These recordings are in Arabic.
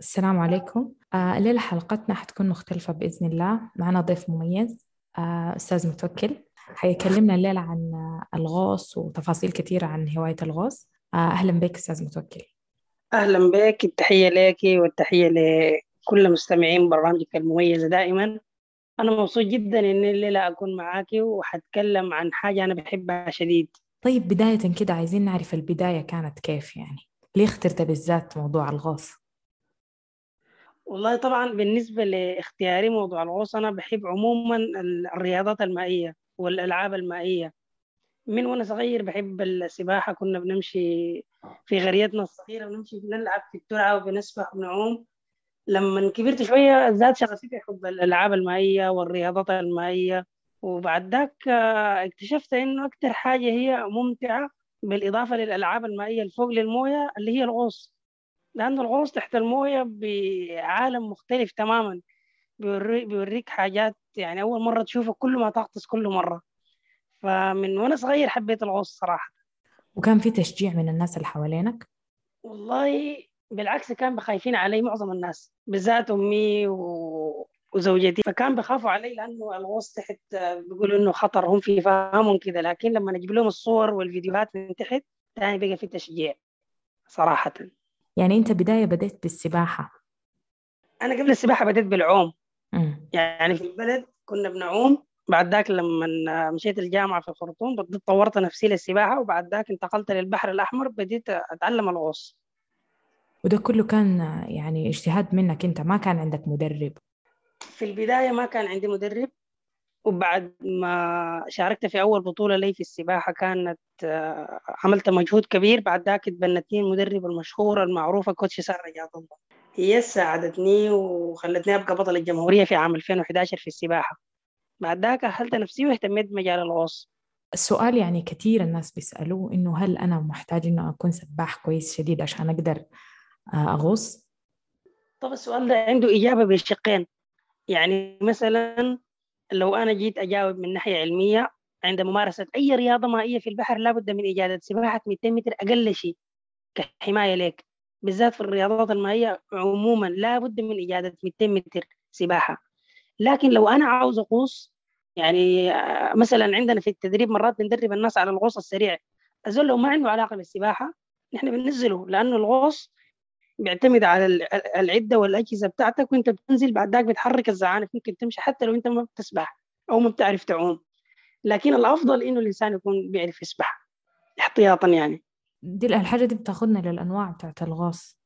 السلام عليكم. آه الليلة حلقتنا حتكون مختلفة بإذن الله. معنا ضيف مميز آه أستاذ متوكل. حيكلمنا الليلة عن الغوص وتفاصيل كثيرة عن هواية الغوص. آه أهلا بك أستاذ متوكل. أهلا بك التحية لك والتحية لكل مستمعين برامجك المميزة دائما. أنا مبسوط جدا إن الليلة أكون معاك وحتكلم عن حاجة أنا بحبها شديد. طيب بداية كده عايزين نعرف البداية كانت كيف يعني؟ ليه اخترت بالذات موضوع الغوص؟ والله طبعا بالنسبة لاختياري موضوع الغوص أنا بحب عموما الرياضات المائية والألعاب المائية. من وأنا صغير بحب السباحة. كنا بنمشي في قريتنا الصغيرة بنمشي بنلعب في الترعة وبنسبح وبنعوم لما كبرت شوية زاد شغفي في حب الألعاب المائية والرياضات المائية. وبعد ذاك اكتشفت إنه أكتر حاجة هي ممتعة بالإضافة للألعاب المائية الفوق للموية اللي هي الغوص. لأن الغوص تحت الموية بعالم مختلف تماما بيوري بيوريك حاجات يعني أول مرة تشوفها كل ما تغطس كل مرة. فمن وأنا صغير حبيت الغوص صراحة. وكان في تشجيع من الناس اللي حوالينك؟ والله بالعكس كان بخايفين علي معظم الناس بالذات أمي و... وزوجتي. فكان بخافوا علي لأنه الغوص تحت بيقولوا إنه خطر هم في فهمهم كده. لكن لما نجيب لهم الصور والفيديوهات من تحت تاني بقى في تشجيع صراحة. يعني أنت بداية بديت بالسباحة. أنا قبل السباحة بديت بالعوم. مم. يعني في البلد كنا بنعوم بعد ذاك لما مشيت الجامعة في الخرطوم بديت طورت نفسي للسباحة وبعد ذاك انتقلت للبحر الأحمر بديت أتعلم الغوص. وده كله كان يعني اجتهاد منك أنت ما كان عندك مدرب؟ في البداية ما كان عندي مدرب وبعد ما شاركت في أول بطولة لي في السباحة كانت آه، عملت مجهود كبير. بعد ذاك تبنتني المدرب المشهورة المعروفة كوتش سارة رياض الله. هي ساعدتني وخلتني أبقى بطل الجمهورية في عام 2011 في السباحة. بعد ذاك أهلت نفسي واهتميت بمجال الغوص. السؤال يعني كثير الناس بيسألوه إنه هل أنا محتاج إنه أكون سباح كويس شديد عشان أقدر آه، أغوص؟ طب السؤال ده عنده إجابة بشقين. يعني مثلا لو أنا جيت أجاوب من ناحية علمية عند ممارسة أي رياضة مائية في البحر لابد من إجادة سباحة 200 متر أقل شيء كحماية لك بالذات في الرياضات المائية عموما لابد من إجادة 200 متر سباحة. لكن لو أنا عاوز أغوص يعني آه، مثلا عندنا في التدريب مرات بندرب الناس على الغوص السريع. الزول لو ما عنده علاقة بالسباحة نحن بننزله لأنه الغوص بيعتمد على العدة والأجهزة بتاعتك وأنت بتنزل بعد ذاك بتحرك الزعانف ممكن تمشي حتى لو أنت ما بتسبح أو ما بتعرف تعوم. لكن الأفضل إنه الإنسان يكون بيعرف يسبح احتياطا يعني. دي الحاجة دي بتاخدنا للأنواع بتاعت الغوص.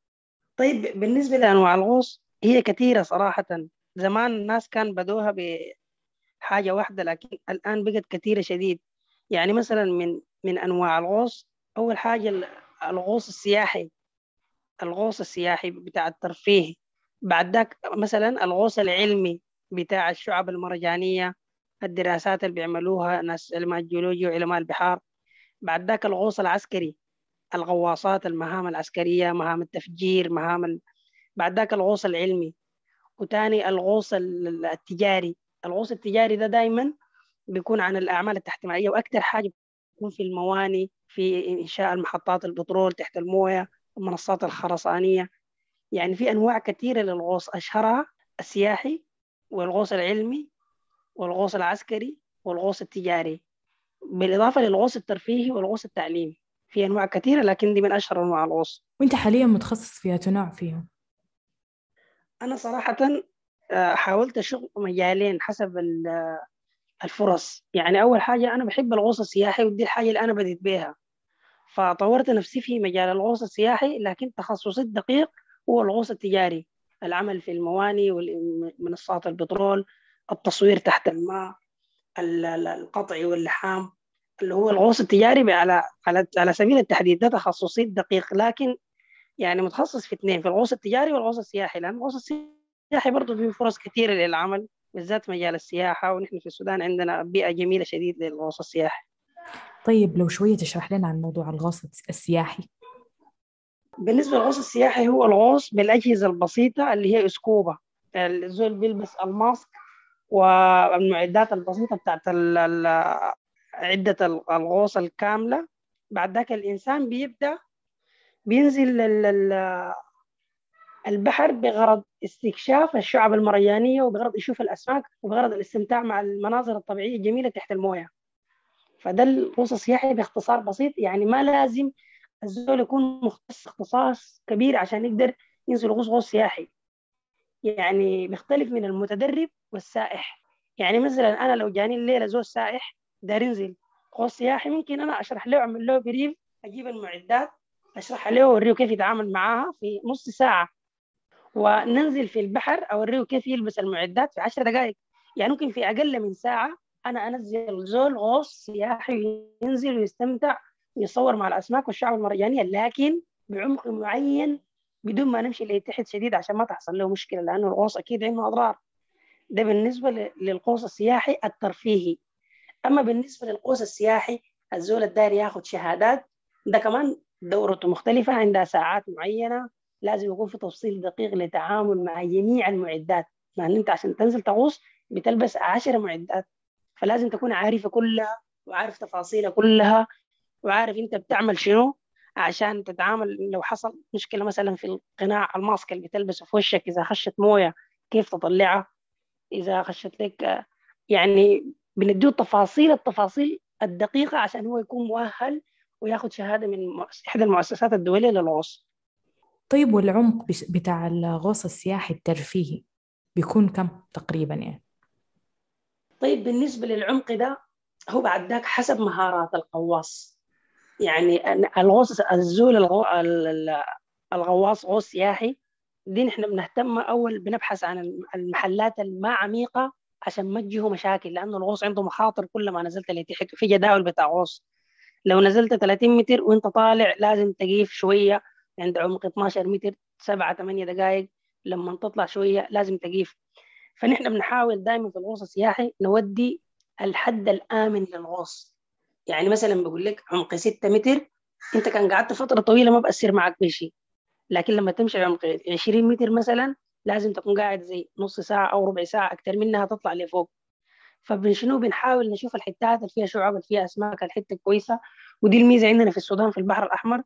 طيب بالنسبة لأنواع الغوص هي كثيرة صراحة. زمان الناس كان بدوها بحاجة واحدة لكن الآن بقت كثيرة شديد. يعني مثلا من من أنواع الغوص أول حاجة الغوص السياحي. الغوص السياحي بتاع الترفيه. بعد ذاك مثلا الغوص العلمي بتاع الشعب المرجانية الدراسات اللي بيعملوها ناس علماء الجيولوجيا وعلماء البحار. بعد ذاك الغوص العسكري الغواصات المهام العسكرية مهام التفجير مهام ال... بعد ذاك الغوص العلمي. وتاني الغوص التجاري. الغوص التجاري ده دايما بيكون عن الأعمال التحتمائية وأكثر حاجة بيكون في المواني في إنشاء المحطات البترول تحت الموية المنصات الخرسانية. يعني في أنواع كثيرة للغوص. أشهرها السياحي والغوص العلمي والغوص العسكري والغوص التجاري. بالإضافة للغوص الترفيهي والغوص التعليمي. في أنواع كثيرة لكن دي من أشهر أنواع الغوص. وأنت حاليا متخصص في نوع فيهم أنا صراحة آه، حاولت أشغل مجالين حسب الفرص. يعني أول حاجة أنا بحب الغوص السياحي ودي الحاجة اللي أنا بديت بيها. فطورت نفسي في مجال الغوص السياحي لكن تخصصي الدقيق هو الغوص التجاري. العمل في المواني ومنصات البترول التصوير تحت الماء القطع واللحام اللي هو الغوص التجاري على على على سبيل التحديد. ده تخصصي الدقيق. لكن يعني متخصص في اثنين في الغوص التجاري والغوص السياحي لأن الغوص السياحي برضه فيه فرص كثيره للعمل بالذات مجال السياحة ونحن في السودان عندنا بيئة جميلة شديد للغوص السياحي. طيب لو شوية تشرح لنا عن موضوع الغوص السياحي. بالنسبة للغوص السياحي هو الغوص بالأجهزة البسيطة اللي هي أسكوبة. الزول بيلبس الماسك والمعدات البسيطة بتاعت عدة الغوص الكاملة. بعد ذاك الإنسان بيبدأ بينزل البحر بغرض استكشاف الشعب المرجانية وبغرض يشوف الأسماك وبغرض الاستمتاع مع المناظر الطبيعية الجميلة تحت الموية. فده الغوص السياحي باختصار بسيط يعني ما لازم الزول يكون مختص اختصاص كبير عشان يقدر ينزل غوص غوص سياحي. يعني بيختلف من المتدرب والسائح. يعني مثلا أنا لو جاني الليلة زول سائح داير ينزل غوص سياحي ممكن أنا أشرح له أعمل له بريف أجيب المعدات أشرح له وأوريه كيف يتعامل معاها في نص ساعة. وننزل في البحر أوريه كيف يلبس المعدات في 10 دقائق يعني ممكن في أقل من ساعة أنا أنزل زول غوص سياحي ينزل ويستمتع ويصور مع الأسماك والشعب المرجانية لكن بعمق معين بدون ما نمشي لتحت شديد عشان ما تحصل له مشكلة لأنه الغوص أكيد عنده أضرار. ده بالنسبة للغوص السياحي الترفيهي. أما بالنسبة للغوص السياحي الزول الداير ياخذ شهادات ده كمان دورته مختلفة عندها ساعات معينة لازم يكون في تفصيل دقيق للتعامل مع جميع المعدات. لأن أنت عشان تنزل تغوص بتلبس عشر معدات فلازم تكون عارفة كلها وعارف تفاصيلها كلها وعارف أنت بتعمل شنو عشان تتعامل. لو حصل مشكلة مثلا في القناع الماسك اللي بتلبسه في وشك إذا خشت موية كيف تطلعها؟ إذا خشت لك يعني بنديه التفاصيل التفاصيل الدقيقة عشان هو يكون مؤهل وياخذ شهادة من إحدى المؤسسات الدولية للغوص. طيب والعمق بتاع الغوص السياحي الترفيهي بيكون كم تقريبا يعني؟ طيب بالنسبة للعمق ده هو بعد ذاك حسب مهارات الغواص. يعني الغوص الزول الغواص غوص سياحي دي نحن بنهتم أول بنبحث عن المحلات الما عميقه عشان ما تجيه مشاكل لأنه الغوص عنده مخاطر كل ما نزلت لتحت في جداول بتاع غوص. لو نزلت 30 متر وانت طالع لازم تقيف شوية عند عمق 12 متر 7 8 دقائق لما تطلع شوية لازم تقيف. فنحن بنحاول دائما في الغوص السياحي نودي الحد الآمن للغوص. يعني مثلا بقول لك عمق 6 متر انت كان قعدت فترة طويلة ما بأثر معك بشيء لكن لما تمشي عمق 20 متر مثلا لازم تكون قاعد زي نص ساعة أو ربع ساعة أكثر منها تطلع لفوق. فبنشنو بنحاول نشوف الحتات اللي فيها شعاب اللي فيها أسماك الحتة كويسه ودي الميزة عندنا في السودان في البحر الأحمر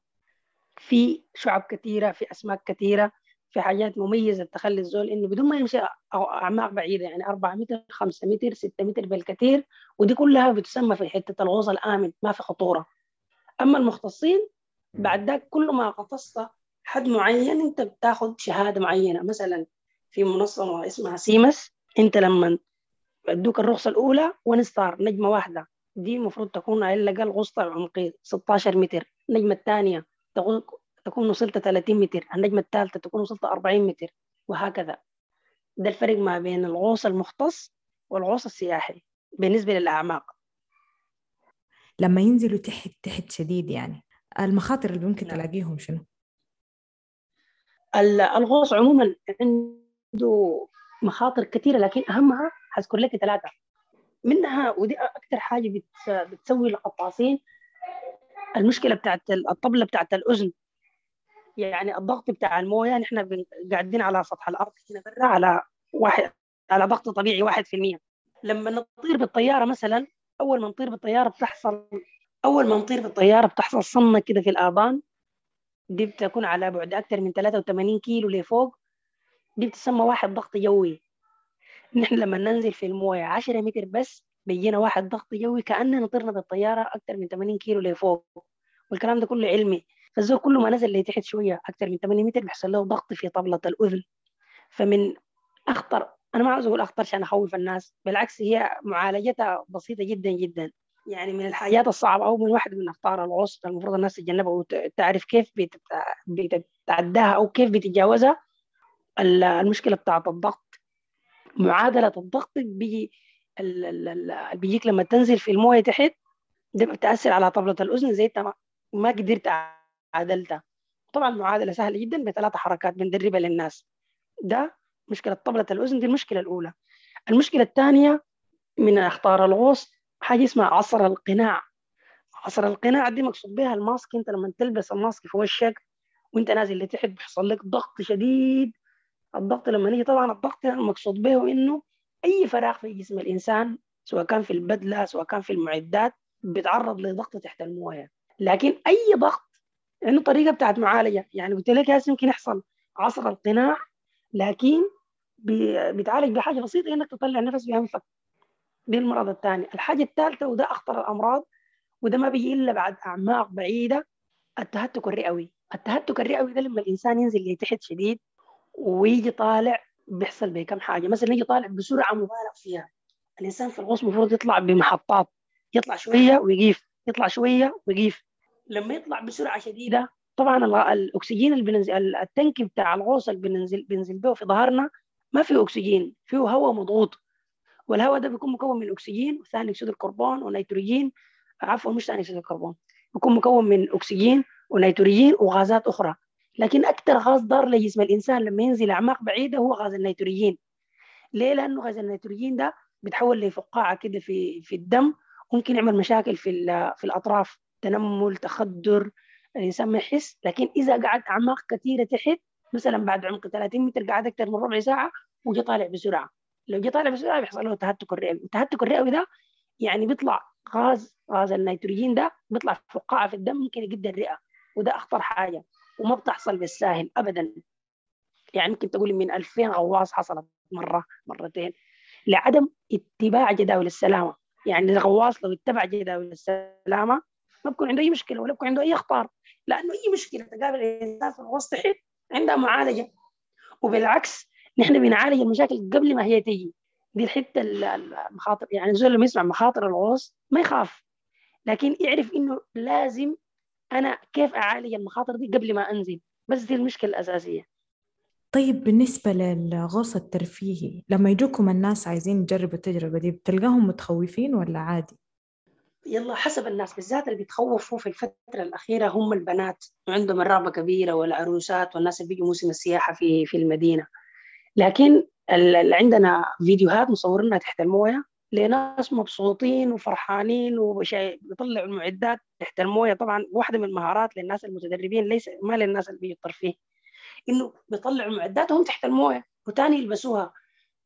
في شعاب كثيرة في أسماك كثيرة في حاجات مميزة تخلي الزول إنه بدون ما يمشي أعماق بعيدة يعني 4 متر 5 متر 6 متر بالكثير. ودي كلها بتسمى في حتة الغوص الآمن ما في خطورة. أما المختصين بعد ذاك كل ما غطست حد معين أنت بتاخذ شهادة معينة. مثلا في منظمه اسمها سيمس أنت لما أدوك الرخصة الأولى ونستار نجمة واحدة. دي المفروض تكون أقل أقل غصه عمقي 16 متر. النجمة الثانية تكون وصلت 30 متر. النجمة الثالثة تكون وصلت 40 متر. وهكذا. ده الفرق ما بين الغوص المختص والغوص السياحي بالنسبة للأعماق. لما ينزلوا تحت تحت شديد يعني. المخاطر اللي ممكن نعم. تلاقيهم شنو؟ الغوص عموما عنده مخاطر كثيرة لكن أهمها حذكر لك ثلاثة. منها ودي أكثر حاجة بتسوي القطاصين المشكلة بتاعت الطبلة بتاعت الأذن. يعني الضغط بتاع الموية نحن قاعدين على سطح الأرض هنا برا على واحد على ضغط طبيعي 1% لما نطير بالطيارة مثلا أول ما نطير بالطيارة بتحصل أول ما نطير بالطيارة بتحصل صمة كده في الآذان. دي بتكون على بعد أكثر من 83 كيلو لفوق. دي بتسمى واحد ضغط جوي نحن لما ننزل في الموية 10 متر بس بيجينا واحد ضغط جوي كأننا طرنا بالطيارة أكثر من 80 كيلو لفوق. والكلام ده كله علمي. فالزول كل ما نزل لتحت شوية أكثر من 8 متر بيحصل له ضغط في طبلة الأذن. فمن أخطر أنا ما عاوز أقول أخطر عشان أخوف الناس بالعكس هي معالجتها بسيطة جدا جدا. يعني من الحاجات الصعبة أو من واحد من أخطار الغوص المفروض الناس تتجنبها وتعرف كيف بتتعداها أو كيف بتتجاوزها المشكلة بتاعت الضغط. معادلة الضغط بيجي بيجيك لما تنزل في الموية تحت ده بتأثر على طبلة الأذن زي انت ما قدرت عدلتها طبعا معادلة سهلة جدا بثلاث حركات بندربها للناس. ده مشكلة طبلة الأذن دي المشكلة الأولى. المشكلة الثانية من أخطار الغوص حاجة اسمها عصر القناع. عصر القناع دي مقصود بها الماسك. أنت لما تلبس الماسك في وشك وأنت نازل لتحت بيحصل لك ضغط شديد. الضغط لما يجي طبعا الضغط المقصود به إنه أي فراغ في جسم الإنسان سواء كان في البدلة سواء كان في المعدات بيتعرض لضغط تحت الموية. لكن أي ضغط عنده طريقه بتاعت معالجة. يعني قلت لك هسه يمكن يحصل عصر القناع لكن بيتعالج بحاجة بسيطة إنك تطلع نفس بانفك دي المرض الثاني. الحاجة الثالثة وده أخطر الأمراض وده ما بيجي إلا بعد أعماق بعيدة التهتك الرئوي. التهتك الرئوي ده لما الإنسان ينزل لتحت شديد ويجي طالع بيحصل به كم حاجة. مثلا يجي طالع بسرعة مبالغ فيها. الإنسان في الغوص المفروض يطلع بمحطات. يطلع شوية ويقيف. يطلع شوية ويقيف. لما يطلع بسرعة شديدة طبعا الأكسجين اللي بننزل التنك بتاع الغوص اللي بننزل بننزل به في ظهرنا ما فيه أكسجين فيه هواء مضغوط. والهواء ده بيكون مكون من أكسجين وثاني أكسيد الكربون ونيتروجين. عفوا مش ثاني أكسيد الكربون. بيكون مكون من أكسجين ونيتروجين وغازات أخرى. لكن أكثر غاز ضار لجسم الإنسان لما ينزل أعماق بعيدة هو غاز النيتروجين. ليه؟ لأنه غاز النيتروجين ده بيتحول لفقاعة كده في في الدم ممكن يعمل مشاكل في في الأطراف تنمل تخدر الإنسان ما يحس. لكن إذا قعد أعماق كثيرة تحت مثلا بعد عمق 30 متر قعد أكثر من ربع ساعة وجا طالع بسرعة. لو جه طالع بسرعة بيحصل له تهتك الرئوي. التهتك الرئوي ده يعني بيطلع غاز غاز النيتروجين ده بيطلع فقاعة في الدم ممكن يقد الرئة وده أخطر حاجة. وما بتحصل بالساهل ابدا. يعني ممكن تقولي من 2000 غواص حصلت مرة مرتين. لعدم اتباع جداول السلامة. يعني الغواص لو اتبع جداول السلامة ما بكون عنده أي مشكلة ولا بكون عنده أي أخطار. لأنه أي مشكلة تقابل الإنسان في الغوص تحت عندها معالجة. وبالعكس نحن بنعالج المشاكل قبل ما هي تيجي. دي الحتة المخاطر. يعني الزول لما يسمع مخاطر الغوص ما يخاف. لكن يعرف إنه لازم أنا كيف أعالج المخاطر دي قبل ما أنزل؟ بس دي المشكلة الأساسية. طيب بالنسبة للغوص الترفيهي لما يجوكم الناس عايزين يجربوا التجربة دي بتلقاهم متخوفين ولا عادي؟ يلا حسب الناس بالذات اللي بيتخوفوا في الفترة الأخيرة هم البنات. وعندهم الرغبة كبيرة والعروسات والناس اللي بيجوا موسم السياحة في في المدينة. لكن اللي عندنا فيديوهات مصورينها تحت الموية. لناس مبسوطين وفرحانين وبيطلعوا المعدات تحت الموية طبعا واحدة من المهارات للناس المتدربين ليس ما للناس اللي بيجوا الترفيه إنه بيطلعوا معداتهم تحت الموية وتاني يلبسوها.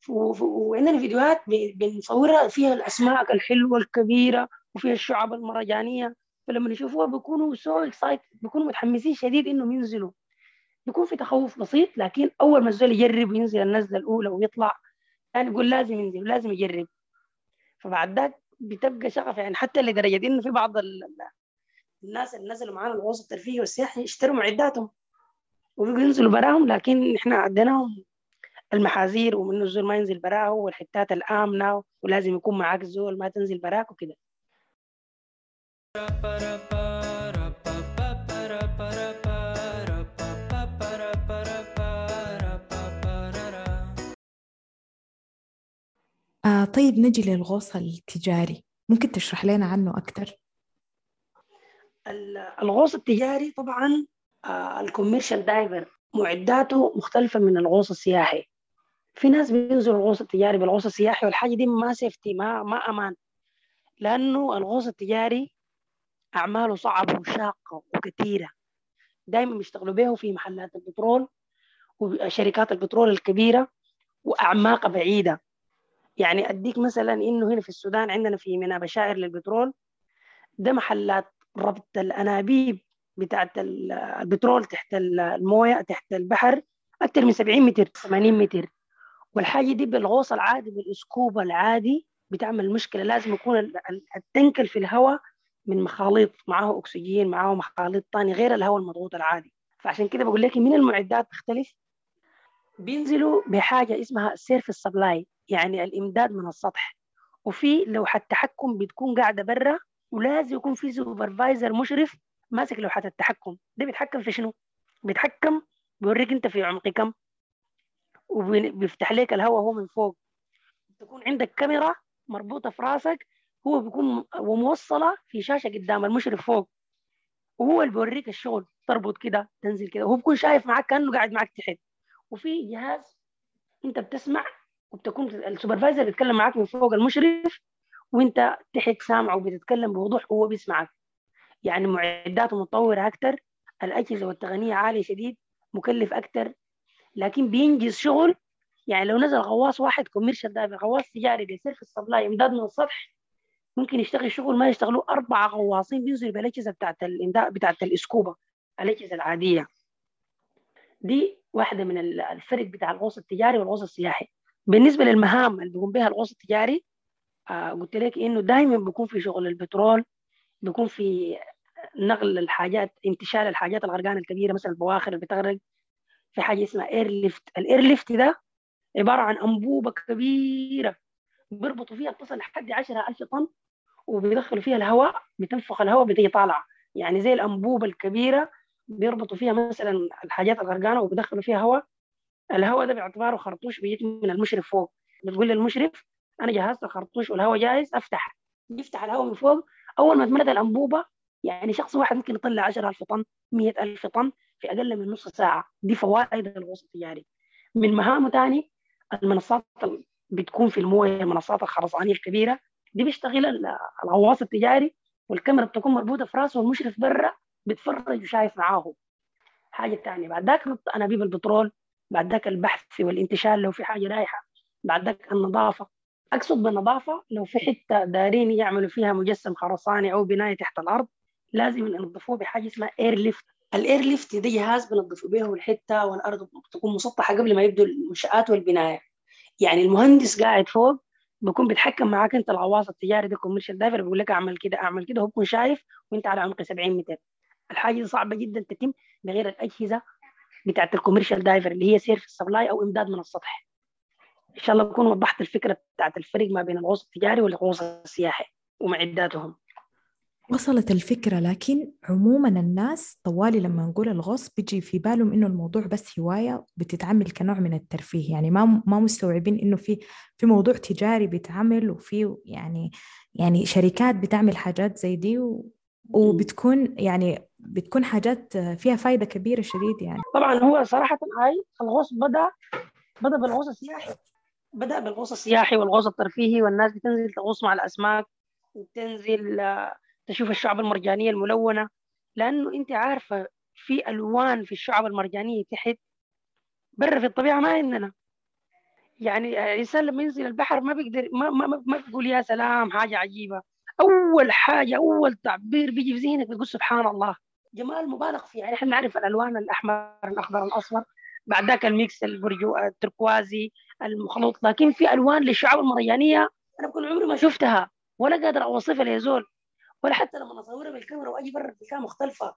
وعندنا فيديوهات بنصورها فيها الأسماك الحلوة الكبيرة وفيها الشعب المرجانية. فلما يشوفوها بيكونوا so excited بيكونوا متحمسين شديد إنهم ينزلوا. بيكون في تخوف بسيط لكن أول ما الزول يجرب وينزل النزلة الأولى ويطلع يعني يقول لازم ينزل لازم يجرب. فبعد ذاك بتبقى شغف. يعني حتى لدرجة إنه في بعض الناس اللي نزلوا معانا الغوص الترفيهي والسياحي اشتروا معداتهم وبيقوا ينزلوا براهم لكن إحنا عديناهم المحاذير ومنه الزول ما ينزل براه والحتات الآمنة ولازم يكون معاك الزول ما تنزل براك وكده. آه طيب نجي للغوص التجاري. ممكن تشرح لنا عنه أكثر؟ الغوص التجاري طبعا آه ال commercial diver معداته مختلفة من الغوص السياحي. في ناس بينزلوا الغوص التجاري بالغوص السياحي والحاجة دي ما safety ما ما أمان. لأنه الغوص التجاري أعماله صعبة وشاقة وكثيرة. دائما بيشتغلوا به في محلات البترول وشركات البترول الكبيرة وأعماق بعيدة. يعني أديك مثلا إنه هنا في السودان عندنا في ميناء بشائر للبترول ده محلات ربط الأنابيب بتاعت البترول تحت الموية تحت البحر أكثر من 70 متر 80 متر. والحاجة دي بالغوص العادي بالاسكوب العادي بتعمل مشكلة. لازم يكون التنكل في الهواء من مخاليط معاه أكسجين معاه مخاليط ثاني غير الهواء المضغوط العادي. فعشان كده بقول لك من المعدات تختلف. بينزلوا بحاجة اسمها surface supply يعني الإمداد من السطح. وفي لوحة تحكم بتكون قاعدة برا ولازم يكون في supervisor مشرف ماسك لوحه التحكم. ده بيتحكم في شنو؟ بيتحكم بيوريك أنت في عمق كم وبيفتح لك الهواء هو من فوق. تكون عندك كاميرا مربوطة في راسك هو بيكون وموصلة في شاشة قدام المشرف فوق. وهو اللي بيوريك الشغل تربط كده تنزل كده. وهو بيكون شايف معك كأنه قاعد معك تحت. وفي جهاز أنت بتسمع وبتكون ال supervisor بيتكلم معاك من فوق المشرف وانت تحت سامعه وبتتكلم بوضوح وهو بيسمعك. يعني معداته متطورة أكثر الأجهزة والتقنية عالية شديد مكلف أكتر. لكن بينجز شغل يعني لو نزل غواص واحد commercial diver غواص تجاري ب surface supply إمداد من السطح ممكن يشتغل شغل ما يشتغلوا أربعة غواصين بينزلوا بالأجهزة بتاعت الإمداد بتاعت الإسكوبا الأجهزة العادية. دي واحدة من الفرق بتاع الغوص التجاري والغوص السياحي. بالنسبة للمهام اللي بيقوم بها الغوص التجاري آه قلت لك إنه دائما بيكون في شغل البترول بيكون في نقل الحاجات انتشال الحاجات الغرقانة الكبيرة مثلا البواخر اللي بتغرق. في حاجة اسمها air lift ال air lift ده عبارة عن أنبوبة كبيرة بيربطوا فيها تصل لحد 10000 طن وبيدخلوا فيها الهواء بتنفخ الهواء بتيجي طالعة. يعني زي الأنبوبة الكبيرة بيربطوا فيها مثلا الحاجات الغرقانة وبيدخلوا فيها هواء. الهواء ده باعتباره خرطوش بيجي من المشرف فوق. بتقول للمشرف أنا جهزت الخرطوش والهواء جاهز أفتح. يفتح الهواء من فوق. أول ما تملت الأنبوبة يعني شخص واحد ممكن يطلع 10000 طن 100000 طن في أقل من نص ساعة. دي فوائد الغوص التجاري من مهامه ثاني المنصات اللي بتكون في الموية المنصات الخرسانيه الكبيرة. دي بيشتغل الغواص التجاري والكاميرا بتكون مربوطة في رأسه والمشرف برا بيتفرج وشايف معاه حاجة ثانية بعد ذاك انابيب البترول. بعد ذاك البحث والانتشال لو في حاجة رايحه بعد ذاك النظافة. أقصد بالنظافة لو في حتة دارين يعملوا فيها مجسم خرساني أو بناية تحت الأرض لازم ينظفوه بحاجة اسمها air lift ال air lift ده جهاز بنظفوا به الحته والأرض تكون مسطحة قبل ما يبدو المنشآت والبناية. يعني المهندس قاعد فوق بيكون بيتحكم معاك أنت الغواص التجاري ده commercial diver بيقول لك أعمل كده أعمل كده هو بيكون شايف وأنت على عمق 70 متر. الحاجة صعبة جدا تتم بغير الأجهزة بتاعت ال commercial diver اللي هي surface supply أو إمداد من السطح. إن شاء الله بكون وضحت الفكرة بتاعت الفرق ما بين الغوص التجاري والغوص السياحي ومعداتهم. وصلت الفكرة لكن عموما الناس طوالي لما نقول الغوص بيجي في بالهم إنه الموضوع بس هواية بتتعمل كنوع من الترفيه. يعني ما ما مستوعبين إنه في في موضوع تجاري بيتعمل وفي يعني يعني شركات بتعمل حاجات زي دي و وبتكون يعني بتكون حاجات فيها فايدة كبيرة شديد يعني. طبعا هو صراحة هاي الغوص بدأ بدأ بالغوص السياحي بدأ بالغوص السياحي والغوص الترفيهي والناس بتنزل تغوص مع الأسماك وتنزل تشوف الشعب المرجانية الملونة. لأنه أنت عارفة في ألوان في الشعب المرجانية تحت برا في الطبيعة ما عندنا. يعني الإنسان لما ينزل البحر ما بيقدر ما ما ما بيقول يا سلام حاجة عجيبة. أول حاجة أول تعبير بيجي في ذهنك بتقول سبحان الله. جمال مبالغ فيه يعني إحنا نعرف الألوان الأحمر الأخضر الأصفر بعد ذاك الميكس البرجو التركوازي المخلوط. لكن في ألوان للشعاب المرجانية أنا بكون عمري ما شفتها ولا قادر أوصفها لزول ولا حتى لما أصورها بالكاميرا وأجي برا بتلاقيها مختلفة.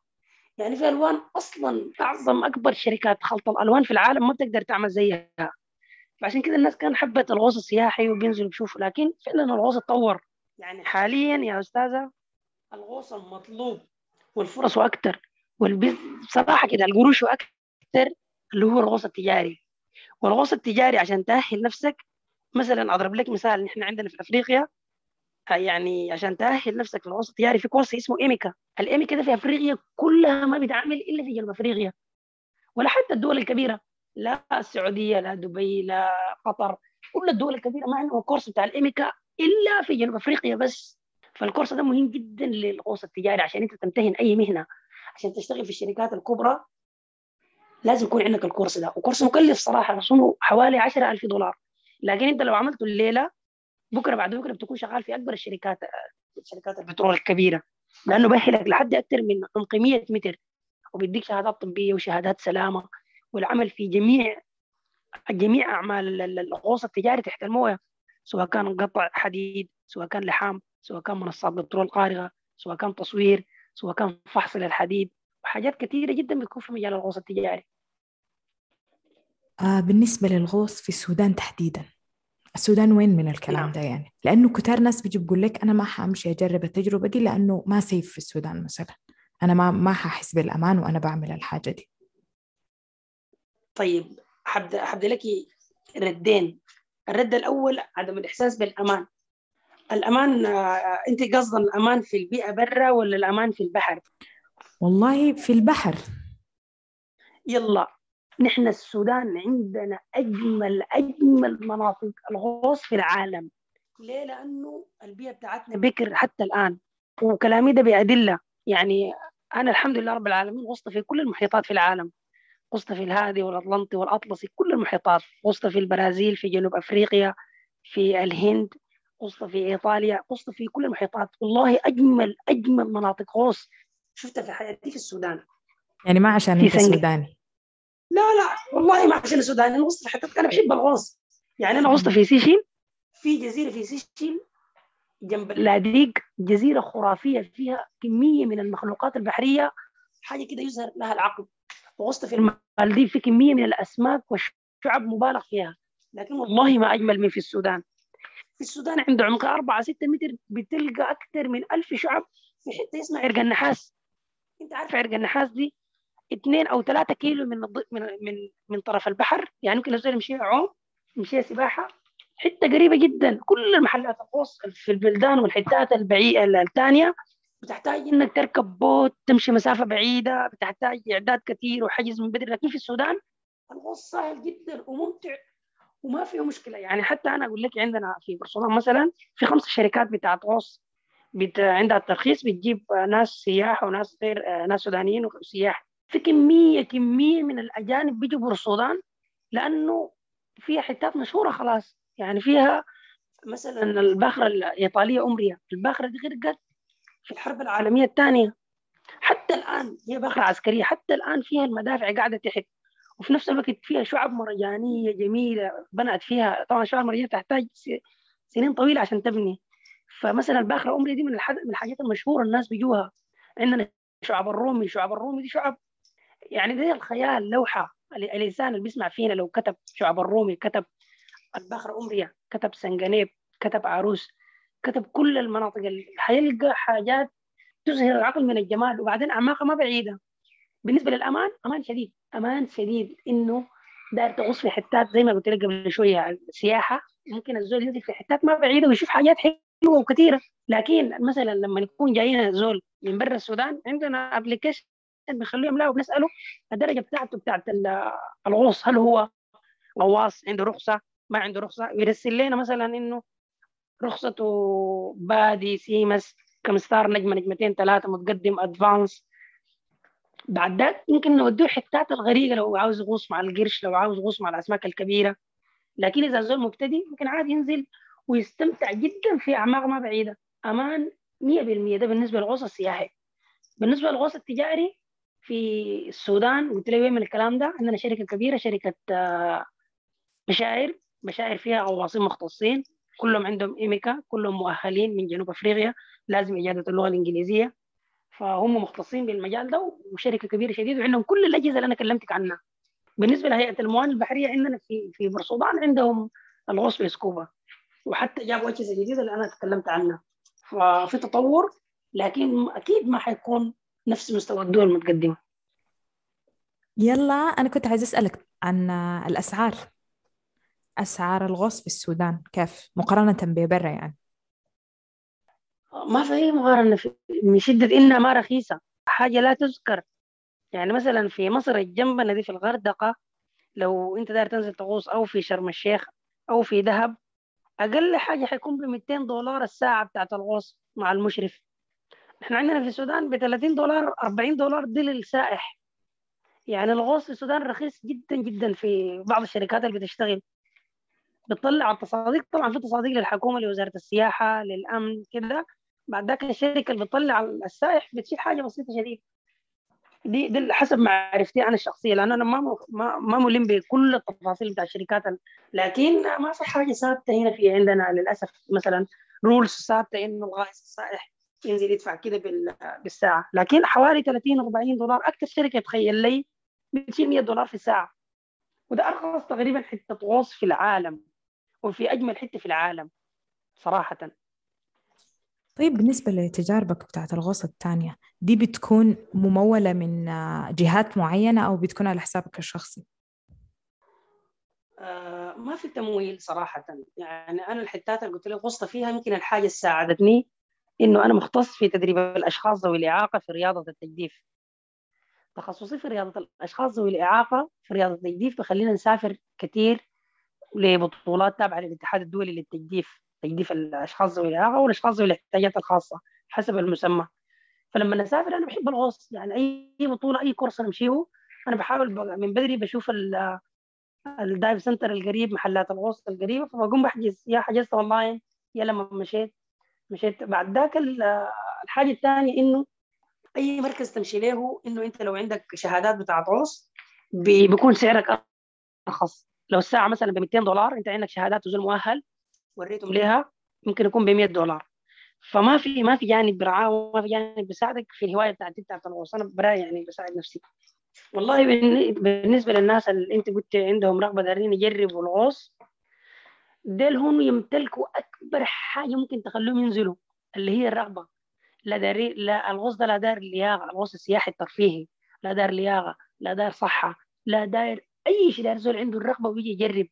يعني في ألوان أصلا أعظم أكبر شركات خلط الألوان في العالم ما بتقدر تعمل زيها. فعشان كده الناس كان حبت الغوص السياحي وبينزلوا يشوفوا. لكن فعلا الغوص اتطور. يعني حاليا يا أستاذة؟ الغوص المطلوب والفرص أكثر والبز بصراحة كده القروش أكثر اللي هو الغوص التجاري. والغوص التجاري عشان تأهل نفسك مثلا أضرب لك مثال نحن عندنا في أفريقيا يعني عشان تأهل نفسك في الغوص التجاري في كورس اسمه إيميكا. الإيميكا ده في أفريقيا كلها ما بيتعمل إلا في جنوب أفريقيا ولا حتى الدول الكبيرة لا السعودية لا دبي لا قطر كل الدول الكبيرة ما عندهم الكورس بتاع الإيميكا إلا في جنوب أفريقيا بس. فالكورس ده مهم جدا للغوص التجاري عشان أنت تمتهن أي مهنة. عشان تشتغل في الشركات الكبرى لازم يكون عندك الكورس ده. وكورس مكلف صراحة رسومه حوالي 10000 دولار. لكن أنت لو عملته الليلة بكرة بعد بكرة بتكون شغال في أكبر الشركات شركات البترول الكبيرة. لأنه بيأهلك لحد أكثر من عمق 100 متر. وبيديك شهادات طبية وشهادات سلامة. والعمل في جميع جميع أعمال الغوص التجاري تحت الموية. سواء كان قطع حديد سواء كان لحام سواء كان منصات بترول قارغة سواء كان تصوير سواء كان فحص للحديد. وحاجات كثيرة جدا بتكون في مجال الغوص التجاري. آه بالنسبة للغوص في السودان تحديدا. السودان وين من الكلام نعم. ده يعني؟ لأنه كتار ناس بيجي بقول لك أنا ما حأمشي أجرب التجربة دي لأنه ما سيف في السودان مثلا. أنا ما ما ححس بالأمان وأنا بعمل الحاجة دي. طيب حبدأ حبدأ لك ردين. الرد الأول عدم الإحساس بالأمان. الأمان آه، أنت قصدا الأمان في البيئة برا ولا الأمان في البحر؟ والله في البحر. يلا نحن السودان عندنا أجمل أجمل مناطق الغوص في العالم. ليه؟ لأنه البيئة بتاعتنا بكر حتى الآن وكلامي ده بأدلة. يعني أنا الحمد لله رب العالمين غصت في كل المحيطات في العالم. غصت في الهادي والأطلنطي والأطلسي كل المحيطات غصت في البرازيل في جنوب أفريقيا في الهند غصت في إيطاليا غصت في كل المحيطات. والله أجمل أجمل مناطق. غوص شفتها في حياتي في السودان. يعني ما عشان أنت سوداني. لا لا والله ما عشان السودان أنا غصت في حتت أنا بحب الغوص يعني أنا غصت في سيشيل في جزيرة في سيشيل جنب اللاديق جزيرة خرافية فيها كمية من المخلوقات البحرية. حاجة كده يزهر لها العقل. وغصت في المالديف في كمية من الأسماك والشعب مبالغ فيها. لكن والله ما أجمل من في السودان. في السودان عند عمق 4 6 متر بتلقى أكثر من ألف شعب في حتة اسمها عرق النحاس. أنت عارف عرق النحاس دي؟ اثنين أو ثلاثة كيلو من. من من من طرف البحر. يعني ممكن لو زول يمشي عوم يمشي سباحة حتة قريبة جدا. كل المحلات الغوص في البلدان والحتات البعيدة الثانية بتحتاج إنك تركب بوت تمشي مسافة بعيدة بتحتاج إعداد كثير وحجز من بدري. لكن في السودان الغوص سهل جدا وممتع وما فيه مشكلة. يعني حتى أنا أقول لك عندنا في برشلونة مثلا في خمس شركات بتاعت غوص بت... عندها الترخيص بتجيب ناس سياح وناس غير ناس سودانيين وسياح في كمية كمية من الأجانب بيجوا السودان لأنه فيها حتات مشهورة خلاص. يعني فيها مثلا الباخرة الإيطالية أمريا. الباخرة دي غرقت في الحرب العالمية الثانية. حتى الآن هي باخرة عسكرية. حتى الآن فيها المدافع قاعدة تحت. وفي نفس الوقت فيها شعب مرجانية جميلة بنت فيها. طبعا الشعب المرجانية تحتاج سنين طويلة عشان تبني. فمثلا الباخرة أمريا دي من من الحاجات المشهورة الناس بيجوها. عندنا شعب الرومي. شعب الرومي دي شعب يعني زي الخيال لوحة. الإنسان اللي بيسمع فينا لو كتب شعب الرومي كتب الباخرة أمبريا كتب سنجنيب كتب عروس. كتب كل المناطق حيلقى حاجات تذهل العقل من الجمال وبعدين أعماقها ما بعيدة. بالنسبة للأمان أمان شديد أمان شديد إنه داير تغوص في حتات زي ما قلت لك قبل شوية السياحة. ممكن الزول ينزل في حتات ما بعيدة ويشوف حاجات حلوة وكثيرة. لكن مثلا لما يكون جايين زول من برا السودان عندنا application بنخليه يملأه وبنسأله الدرجة بتاعته بتاعت الغوص هل هو غواص عنده رخصة ما عنده رخصة ويرسل لنا مثلا إنه رخصته PADI CMAS كم star نجمة نجمتين ثلاثة متقدم advanced بعد ذاك يمكن نوديه حتات الغريقة لو عاوز يغوص مع القرش لو عاوز يغوص مع الأسماك الكبيرة. لكن إذا الزول مبتدئ ممكن عادي ينزل ويستمتع جدا في أعماق ما بعيدة. أمان 100% ده بالنسبة للغوص السياحي بالنسبة للغوص التجاري في السودان قلت لي وين من الكلام ده؟ عندنا شركة كبيرة شركة مشاعر. مشاعر فيها غواصين مختصين. كلهم عندهم إيميكا كلهم مؤهلين من جنوب أفريقيا لازم اجاده اللغة الإنجليزية. فهم مختصين بالمجال ده وشركة كبيرة شديد وعندهم كل الأجهزة اللي أنا كلمتك عنها. بالنسبة لهيئة الموانئ البحرية عندنا في في برسودان عندهم الغوص بالسكوبا وحتى جابوا اجهزه جديدة اللي أنا تكلمت عنها. ففي تطور لكن أكيد ما حيكون نفس مستوى الدول المتقدمة. يلا أنا كنت عايز أسألك عن الأسعار. أسعار الغوص في السودان كيف؟ مقارنة ببرا يعني. ما في أي مقارنة في من شدة إنها ما رخيصة. حاجة لا تذكر. يعني مثلا في مصر الجنبنا دي في الغردقة لو أنت داير تنزل تغوص أو في شرم الشيخ أو في دهب أقل حاجة حيكون ب 200 دولار الساعة بتاعت الغوص مع المشرف. إحنا عندنا في السودان ب 30 دولار 40 دولار دي للسائح يعني الغوص في السودان رخيص جدا جدا في بعض الشركات اللي بتشتغل. بتطلع التصاديق. طبعا في تصاديق للحكومة لوزارة السياحة للأمن كده. بعد ذاك الشركة اللي بتطلع السائح بتشيل حاجة بسيطة شديد دي دي حسب معرفتي أنا الشخصية لأن أنا ما ما ما ملم بكل التفاصيل بتاع الشركات لكن ما في حاجة ثابتة هنا في عندنا للأسف. مثلا رولز ثابتة إنه الغائص السائح ينزل يدفع كده بالساعة. لكن حوالي 30 40 دولار. أكثر شركة تخيل لي بتشيل 100 دولار في الساعة وده أرخص تقريبا حتة غوص في العالم. وفي أجمل حتة في العالم صراحة. طيب بالنسبة لتجاربك بتاعت الغوص الثانية دي بتكون ممولة من جهات معينة أو بتكون على حسابك الشخصي؟ آه ما في تمويل صراحة. يعني أنا الحتات اللي قلت لك غصت فيها يمكن الحاجة اللي ساعدتني إنه أنا مختص في تدريب الأشخاص ذوي الإعاقة في رياضة التجديف. تخصصي في رياضة الأشخاص ذوي الإعاقة في رياضة التجديف بخلينا نسافر كثير لبطولات تابعة للاتحاد الدولي للتجديف تجديف الأشخاص ذوي الإعاقة والأشخاص ذوي الاحتياجات الخاصة حسب المسمى. فلما اسافر أنا بحب الغوص يعني أي بطولة أي course نمشيه أنا بحاول من بدري بشوف ال dive center القريب محلات الغوص القريبة فبقوم بحجز. يا حجزت اونلاين يا لما مشيت مشيت. بعد ذاك الحاجة الثانية إنه أي مركز تمشي له إنه أنت لو عندك شهادات بتاعت غوص بيكون سعرك أرخص. لو الساعة مثلا ب 200 دولار أنت عندك شهادات وزول مؤهل وريتهم لها ممكن يكون ب 100 دولار. فما في ما في جانب برعاة وما في جانب بيساعدك في الهواية بتاعتي بتاعت الغوص. أنا براي يعني بساعد نفسي. والله بالنسبة للناس اللي أنت قلت عندهم رغبة دارين يجربوا الغوص ديل هم يمتلكوا أكبر حاجة ممكن تخليهم ينزلوا اللي هي الرغبة. لا داري لا الغوص ده لا دار لياقة. الغوص السياحي الترفيهي لا دار لياقة لا دار صحة لا دار أي شيء دار زول عنده الرغبة ويجي يجرب.